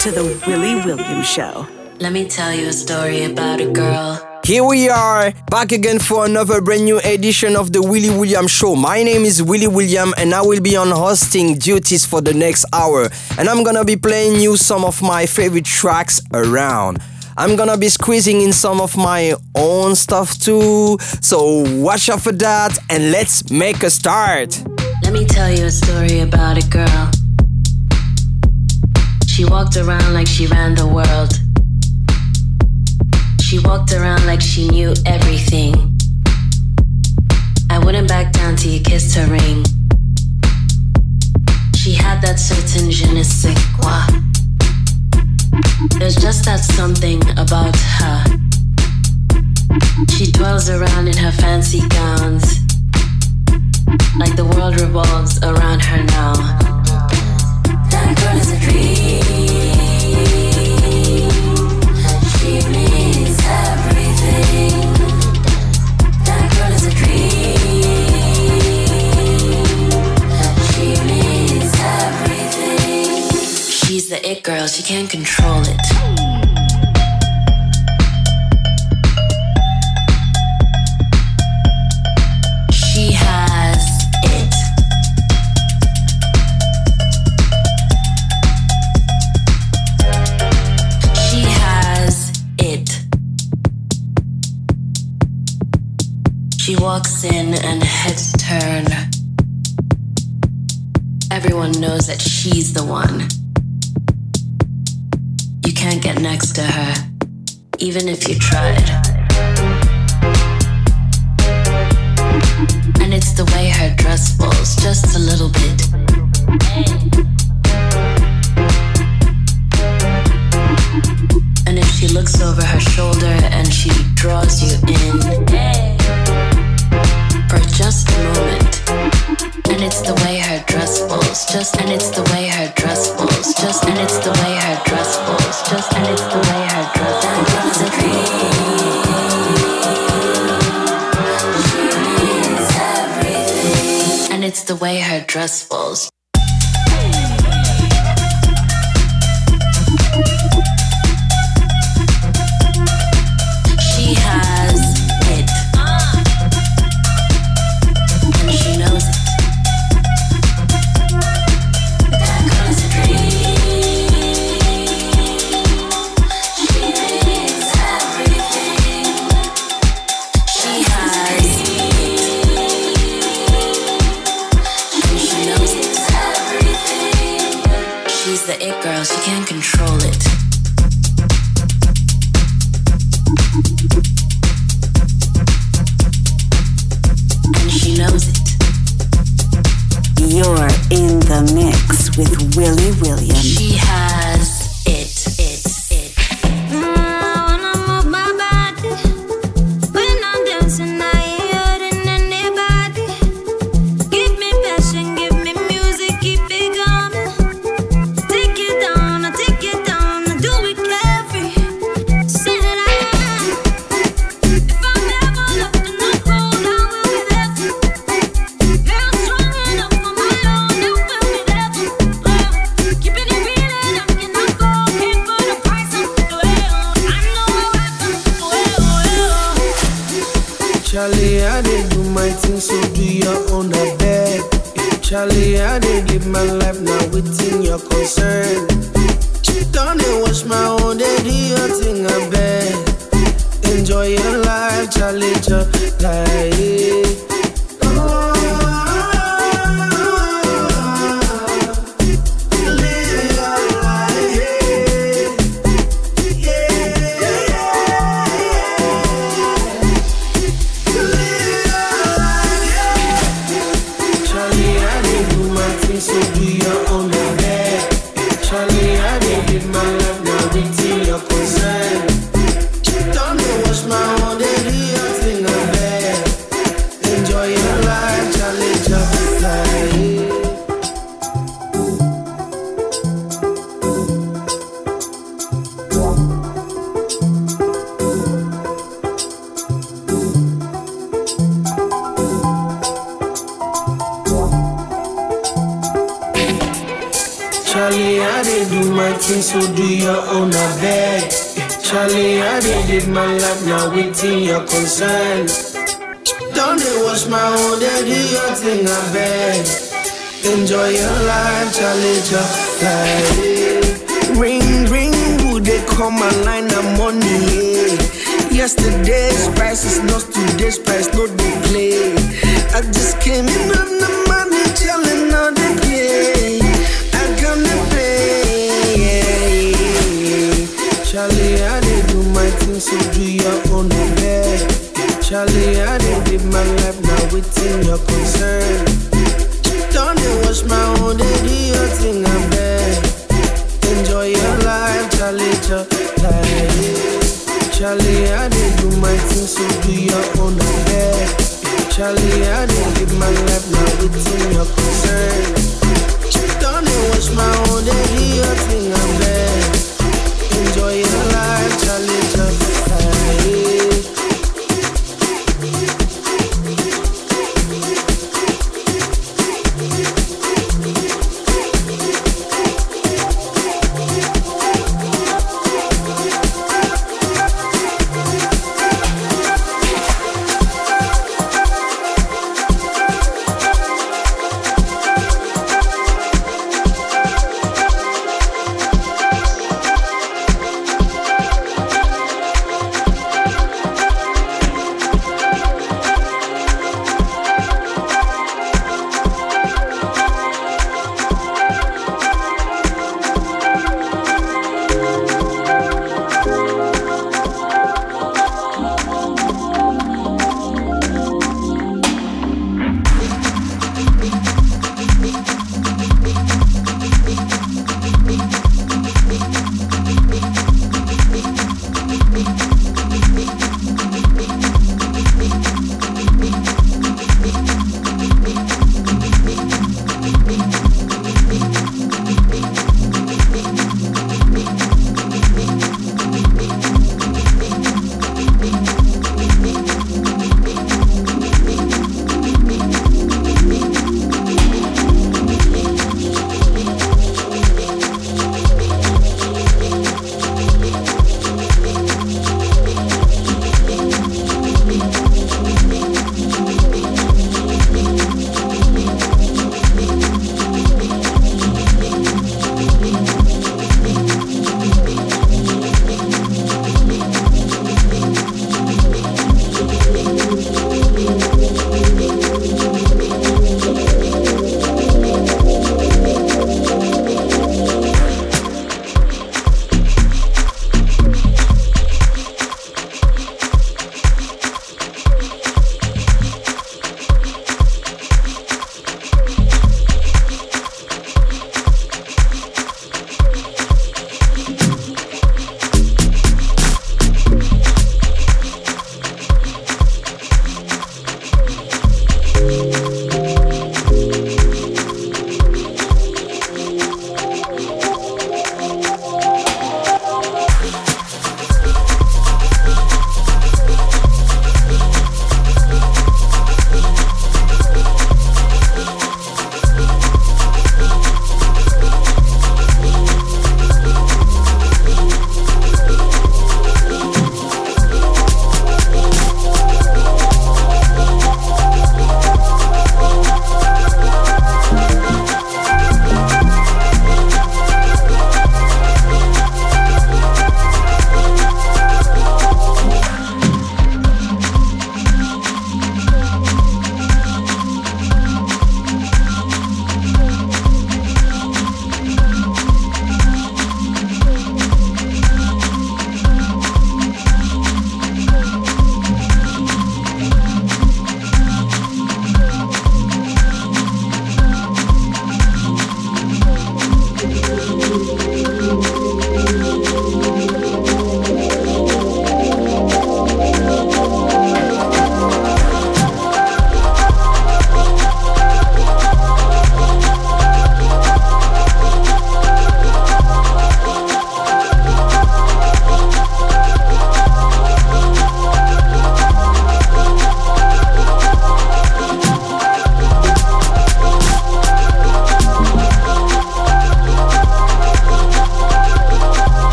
To the Willy Williams Show. Let me tell you a story about a girl. Here we are, back again for another brand new edition of the Willy Williams Show. My name is Willy William and I will be on hosting duties for the next hour. And I'm gonna be playing you some of my favorite tracks around. I'm gonna be squeezing in some of my own stuff too. So watch out for that and let's make a start. Let me tell you a story about a girl. She walked around like she ran the world. She walked around like she knew everything. I wouldn't back down till you kissed her ring. She had that certain je ne sais quoi. There's just that something about her. She twirls around in her fancy gowns, like the world revolves around her now. That girl is a dream. It girl, she can't control it. She walks in and heads turn. Everyone knows that she's the one can't get next to her, even if you tried. And it's the way her dress falls, just a little bit. And if she looks over her shoulder and she draws you in for just a moment. And it's the way her dress falls, just and it's the way her dress falls, just and it's the way her dress falls, just and it's the way her dress falls. And it's the way her dress falls. Do my thing, so do your own, I beg. Charlie, I did live my life, now waiting your concern. Don't they wash my own, they do your thing, I beg. Enjoy your life, Charlie, just like Ring, ring, would they come line of money? Yesterday's price is not today's price, no they play. I just came in on the money, chillin' on the play. My so do your own bed. Charlie, I didn't live my life, now waiting your concern. Don't wash my own, they do your thing, I bet. Enjoy your life, Charlie, Charlie. Charlie, I didn't do my thing, so do your own affair. Charlie, I didn't live my life, now within your concern. Don't wash my own, they do your thing, I'm there. Enjoy your life,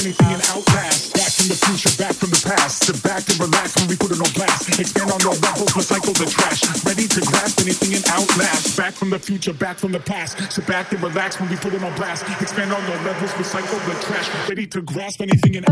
anything and outlast. Back from the future, back from the past. Sit back and relax when we put it on blast. Expand on your levels, recycle the trash. Ready to grasp anything and outlast. Back from the future, back from the past. Sit back and relax when we put it on blast. Expand on your levels, recycle the trash. Ready to grasp anything and.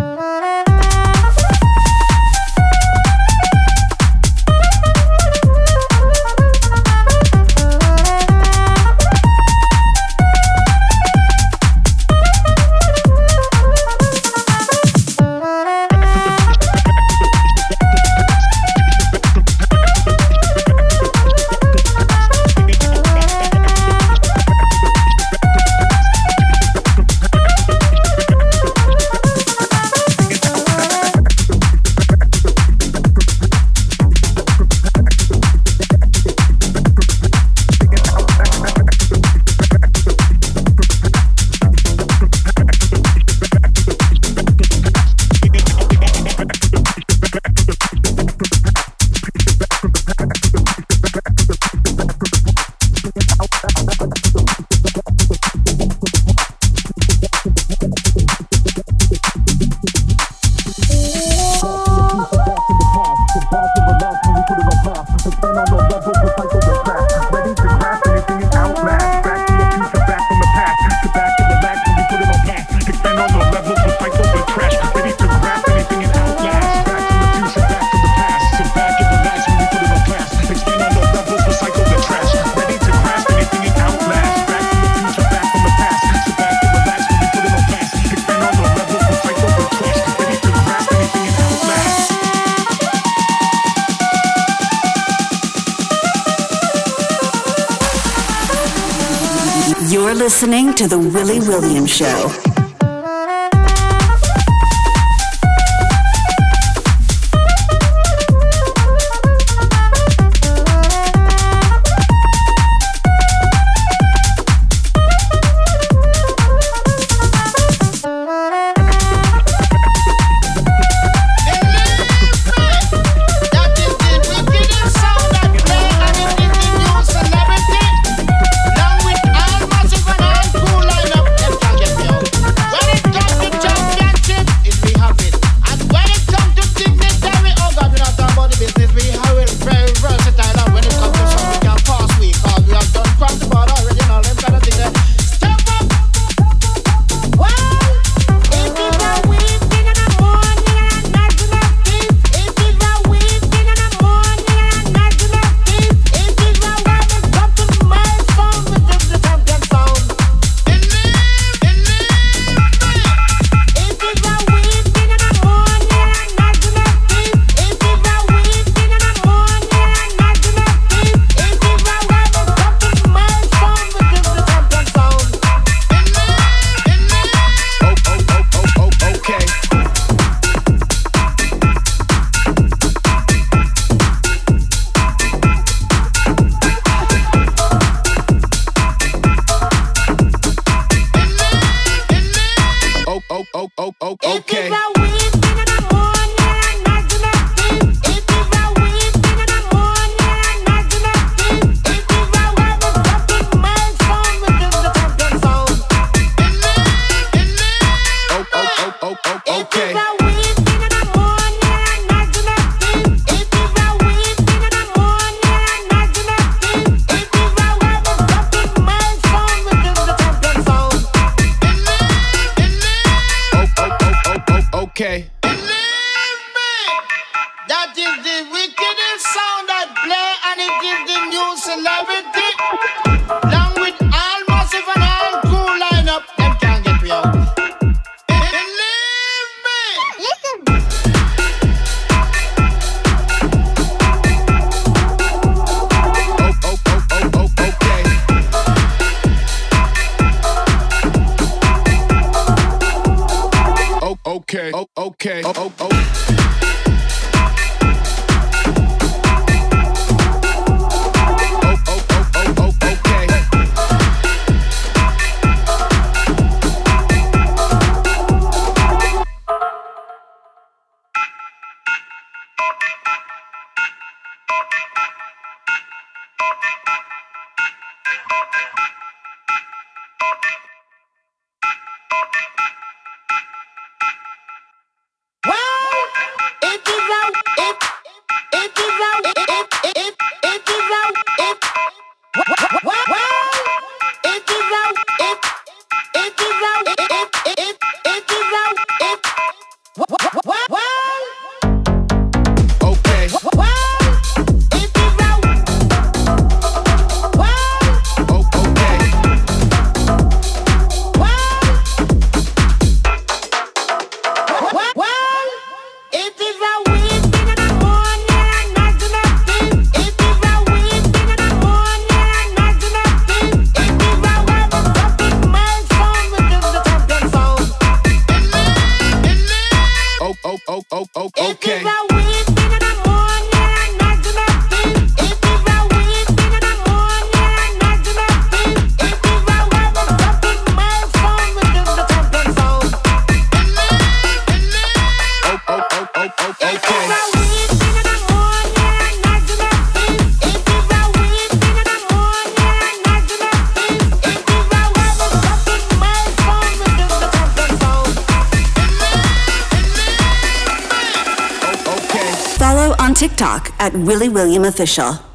You're listening to The Willy Williams Show. Willy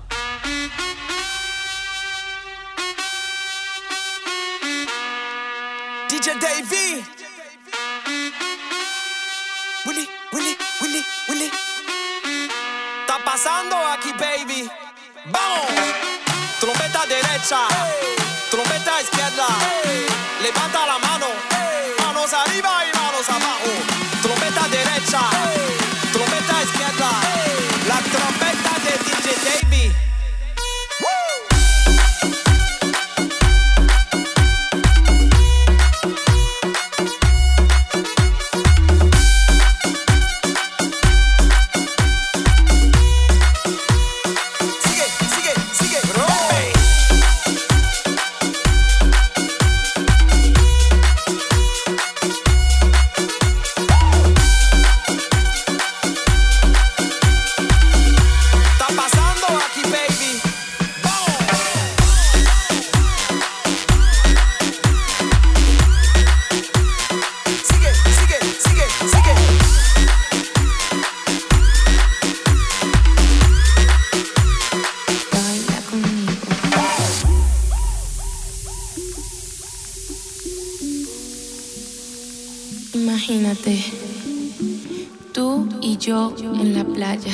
yo en la playa.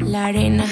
La arena,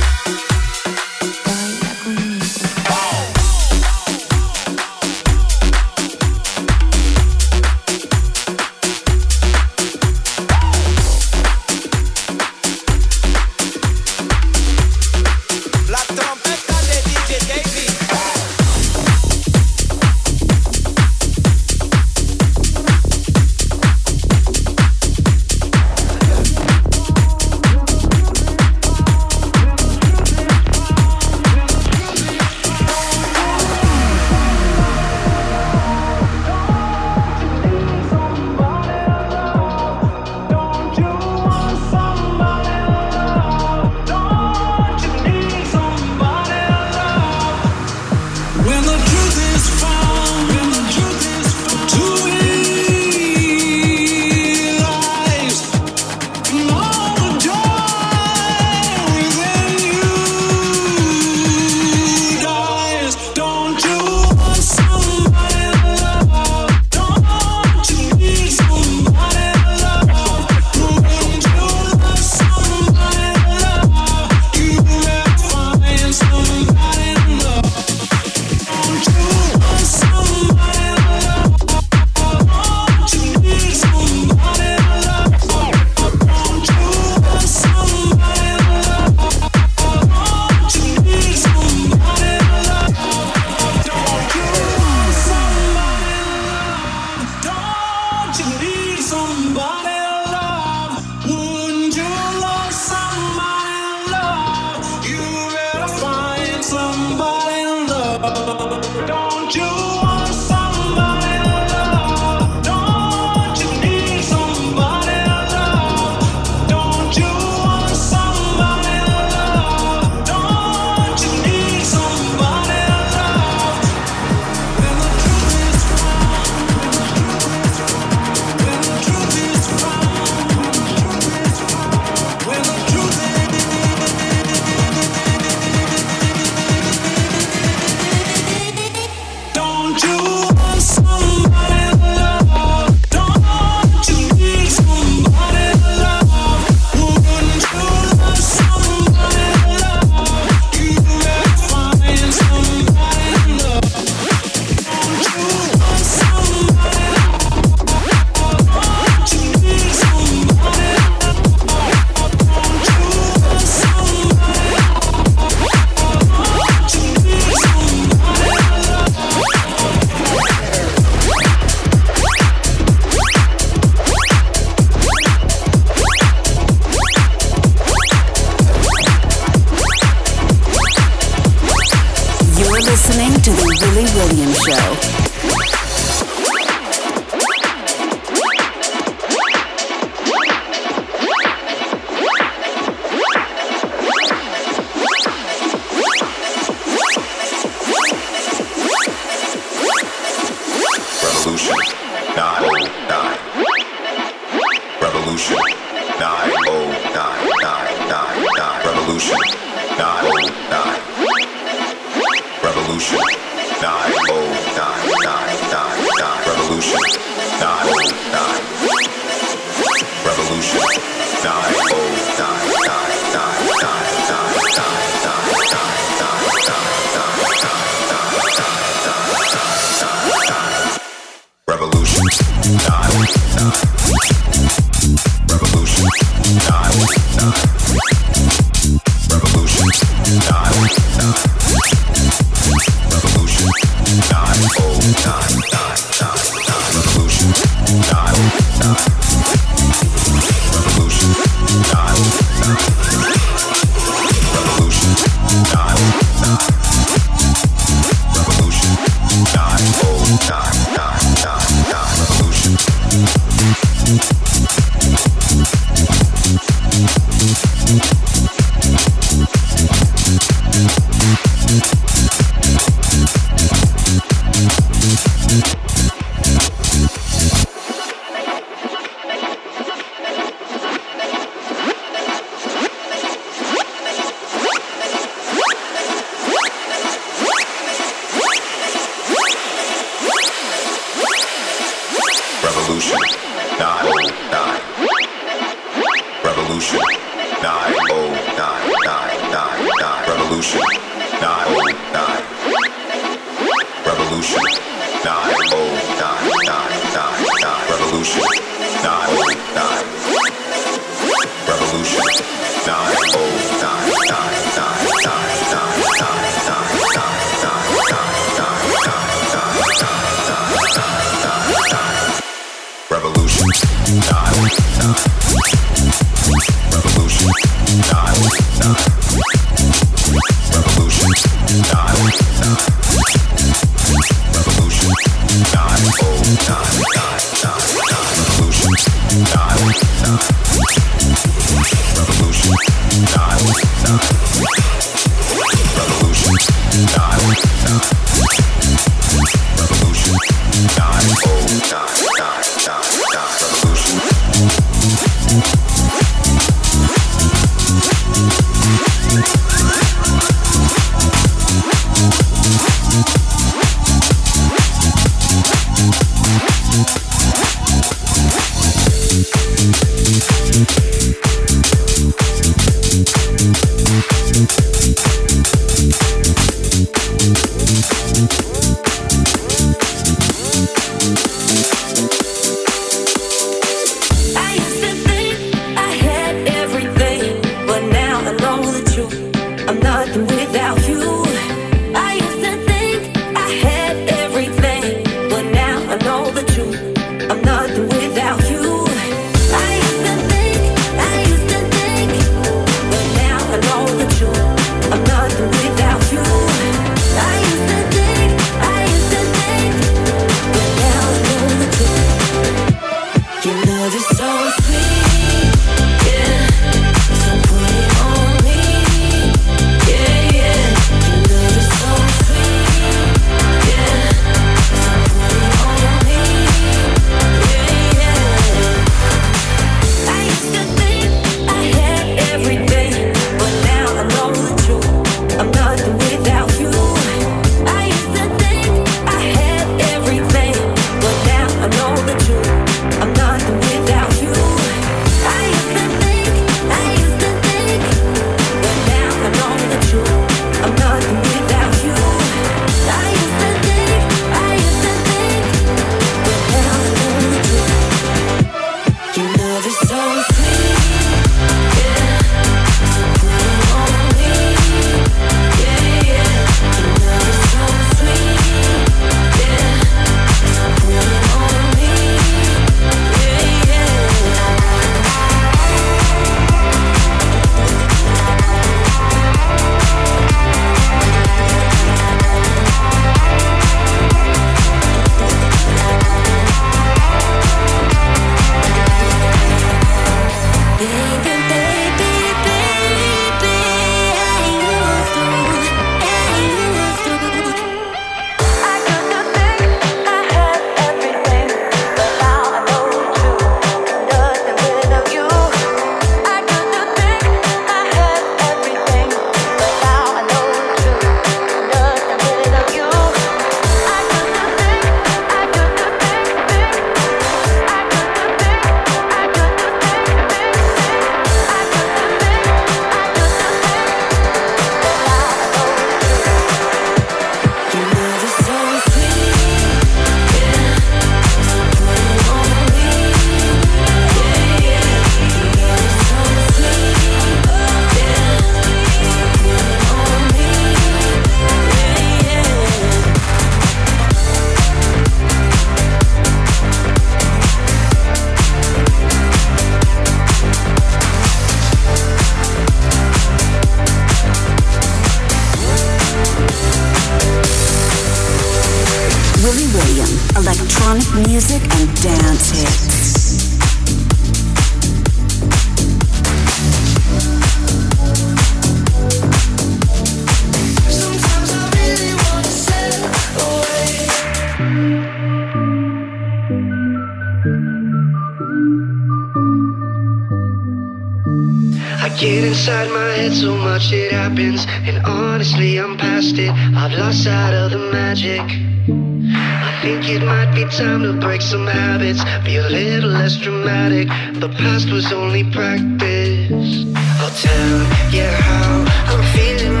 be a little less dramatic. The past was only practice. I'll tell you how I'm feeling.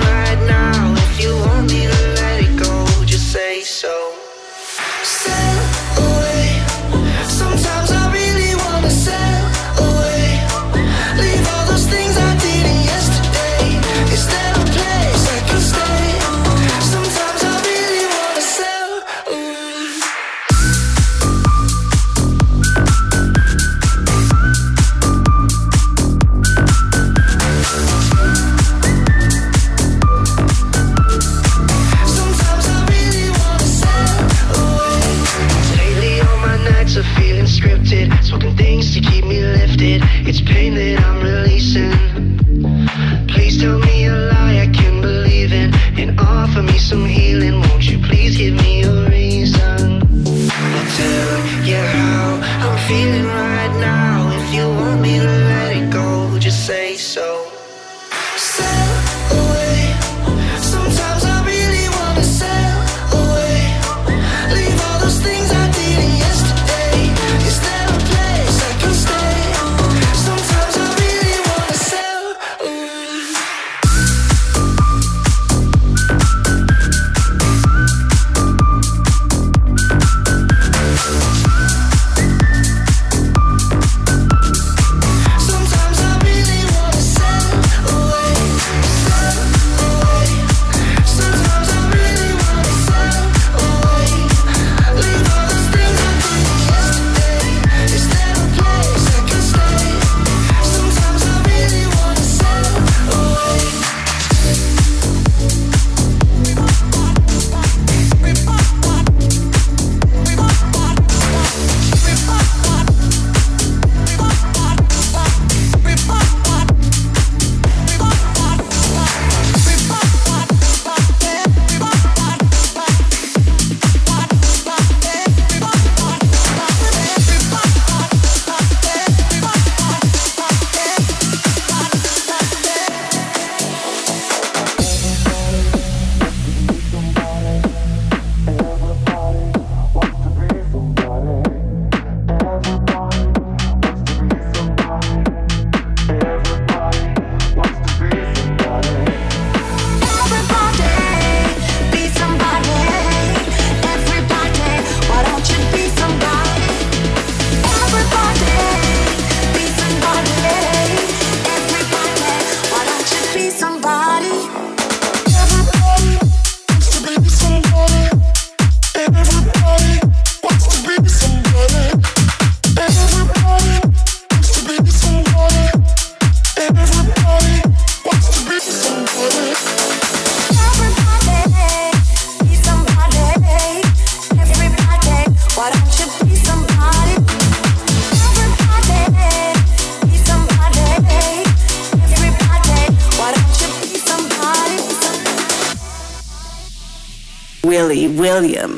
William.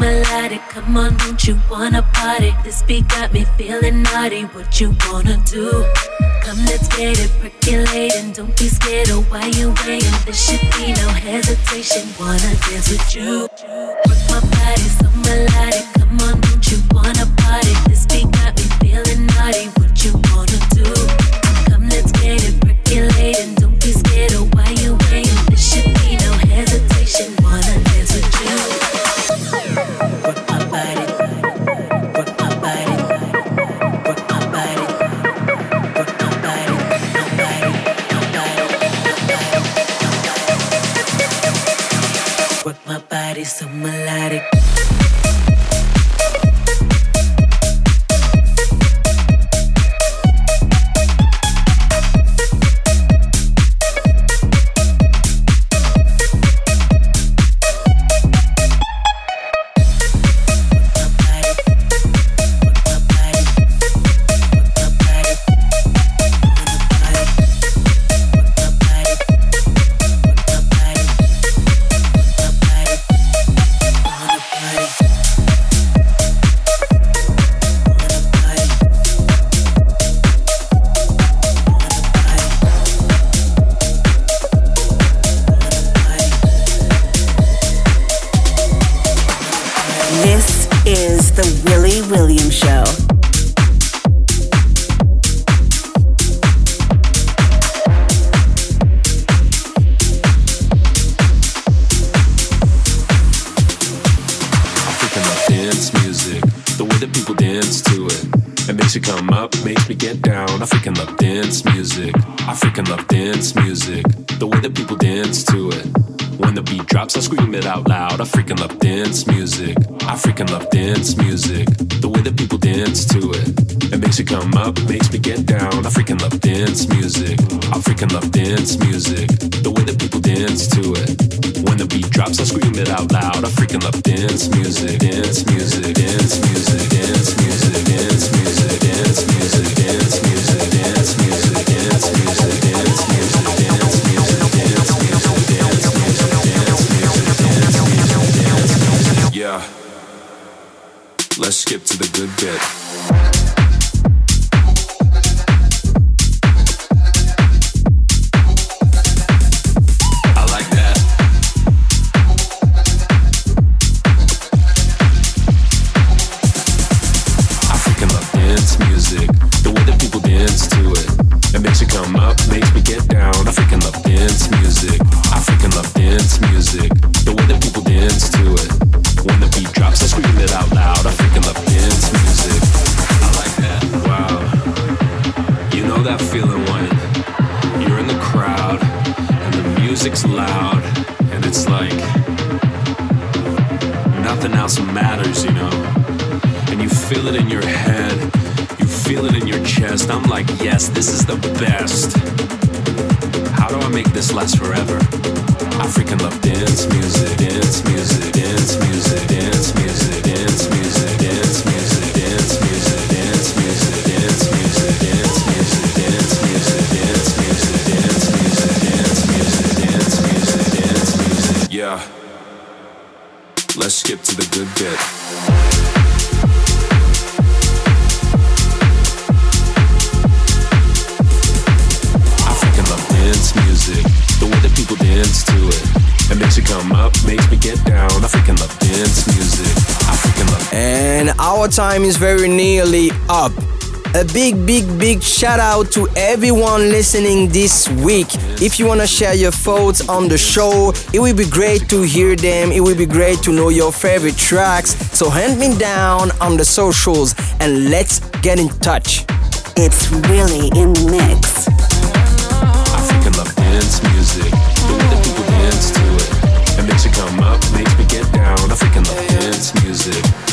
melodic. Come on, don't you wanna party? This beat got me feeling naughty. What you wanna do? Come, let's get it percolating. Don't be scared of why you waiting. There should be no hesitation. Wanna dance with you? Work my body so melodic. Come on, don't you wanna party? it. It makes you come up, makes me get down. I freaking love dance music. I freaking love dance music. The way that people dance to it. When the beat drops, I scream it out loud. I freaking love dance music. I freaking love dance music. The way that people dance to it. It makes me come up, makes me get down. I freaking love dance music. I freaking love dance music. The way that people dance to it. When the beat drops, I scream it out loud. I freaking love dance music. Dance music. Dance music. Dance music. Dance music. Dance music. Dance music. skip to the good bit. skip to the good bit. music, the way that people dance to it. It makes you come up, makes me get down. I freaking love dance music. I freaking love. And our time is very nearly up. A big, big, big shout out to everyone listening this week. If you want to share your thoughts on the show, it will be great to hear them. It will be great to know your favorite tracks. So hand me down on the socials and let's get in touch. It's really in the mix. African love dance music. The way that people dance to it. It makes you come up, makes me get down. African love dance music.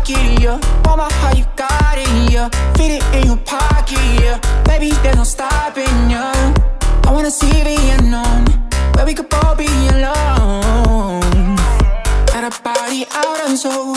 On rocket, yeah. Mama, how you got it, yeah. Fit it in your pocket, yeah. Baby, there's no stopping, yeah. I wanna see the unknown, where we could both be alone. Got a body out and soul,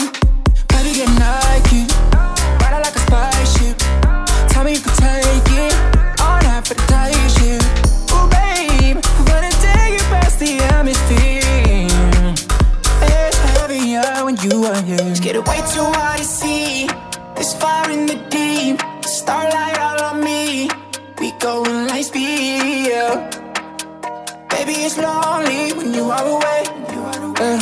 way too hard to see. This far in the deep. Starlight all on me. We going like speed. Yeah. Baby, it's lonely when you are away. Uh,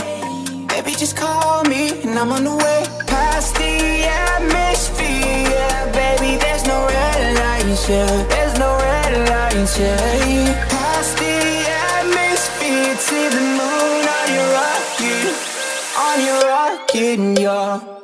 baby, just call me and I'm on the way. Past the atmosphere. Yeah, baby, there's no red lines. Yeah, there's no red lines. Yeah. Past the atmosphere to the moon on your rocket, on your rocket, yeah.